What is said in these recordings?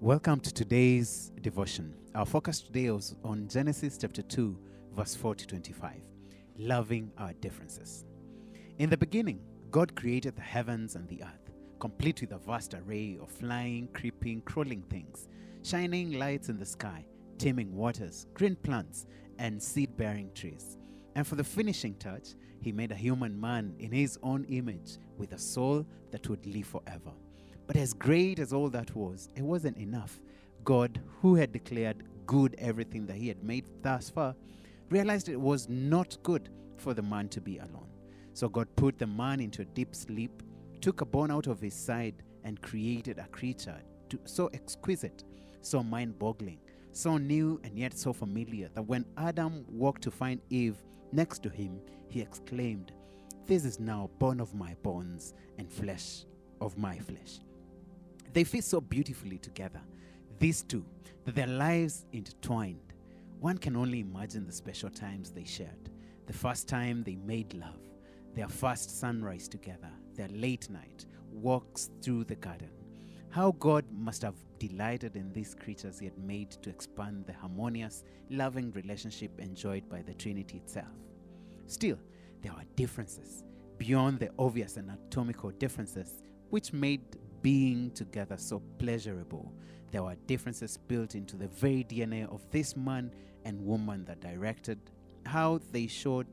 Welcome to today's devotion. Our focus today is on Genesis chapter 2, verse 4 to 25, loving our differences. In the beginning, God created the heavens and the earth, complete with a vast array of flying, creeping, crawling things, shining lights in the sky, teeming waters, green plants, and seed bearing trees. And for the finishing touch, he made a human man in his own image with a soul that would live forever. But as great as all that was, it wasn't enough. God, who had declared good everything that he had made thus far, realized it was not good for the man to be alone. So God put the man into a deep sleep, took a bone out of his side, and created a creature to, so exquisite, so mind boggling, so new and yet so familiar that when Adam walked to find Eve next to him, he exclaimed, This is now bone of my bones and flesh of my flesh. They fit so beautifully together, these two, their lives intertwined. One can only imagine the special times they shared. The first time they made love, their first sunrise together, their late night walks through the garden. How God must have delighted in these creatures He had made to expand the harmonious, loving relationship enjoyed by the Trinity itself. Still, there are differences beyond the obvious anatomical differences which made being together so pleasurable. There were differences built into the very DNA of this man and woman that directed how they showed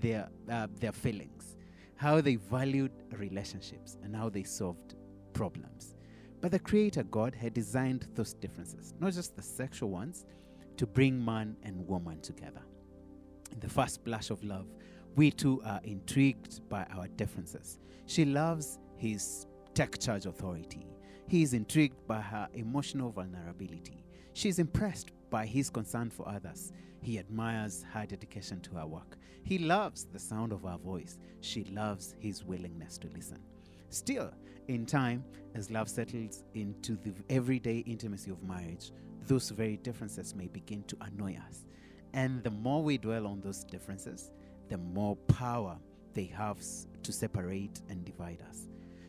their, uh, their feelings, how they valued relationships, and how they solved problems. But the Creator God had designed those differences, not just the sexual ones, to bring man and woman together. In the first blush of love, we too are intrigued by our differences. She loves his tech charge authority. He is intrigued by her emotional vulnerability. She is impressed by his concern for others. He admires her dedication to her work. He loves the sound of her voice. She loves his willingness to listen. Still, in time, as love settles into the everyday intimacy of marriage, those very differences may begin to annoy us. And the more we dwell on those differences, the more power they have to separate and divide us.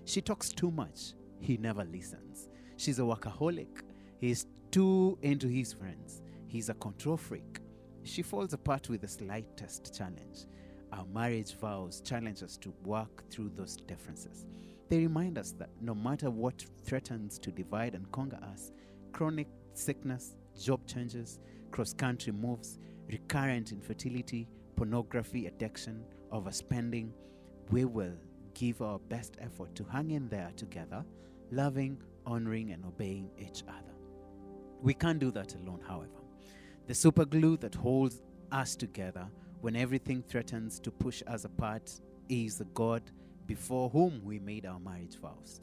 She talks too much. He never listens. She's a workaholic. He's too into his friends. He's a control freak. She falls apart with the slightest challenge. Our marriage vows challenge us to work through those differences. They remind us that no matter what threatens to divide and conquer us chronic sickness, job changes, cross country moves, recurrent infertility, pornography addiction, overspending we will give our best effort to hang in there together, loving, honoring, and obeying each other. We can't do that alone, however. The super glue that holds us together when everything threatens to push us apart is the God before whom we made our marriage vows.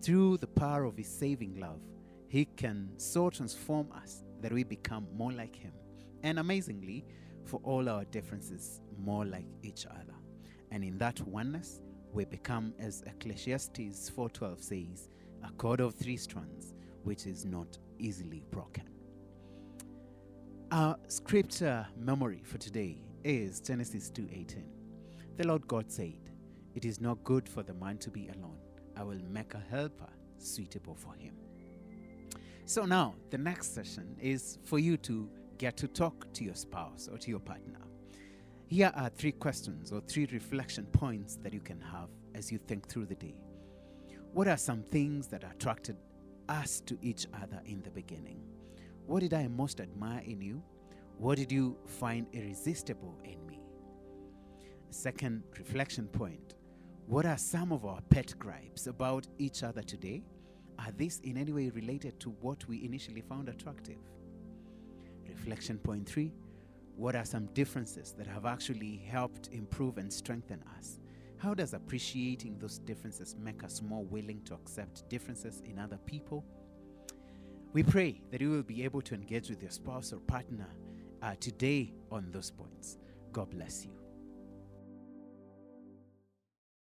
Through the power of His saving love, He can so transform us that we become more like Him. And amazingly, for all our differences, more like each other. And in that oneness, we become, as Ecclesiastes 4.12 says, a cord of three strands, which is not easily broken. Our scripture memory for today is Genesis 2.18. The Lord God said, It is not good for the man to be alone. I will make a helper suitable for him. So now, the next session is for you to get to talk to your spouse or to your partner here are three questions or three reflection points that you can have as you think through the day. What are some things that attracted us to each other in the beginning? What did I most admire in you? What did you find irresistible in me? Second reflection point What are some of our pet gripes about each other today? Are these in any way related to what we initially found attractive? Reflection point three what are some differences that have actually helped improve and strengthen us? How does appreciating those differences make us more willing to accept differences in other people? We pray that you will be able to engage with your spouse or partner uh, today on those points. God bless you.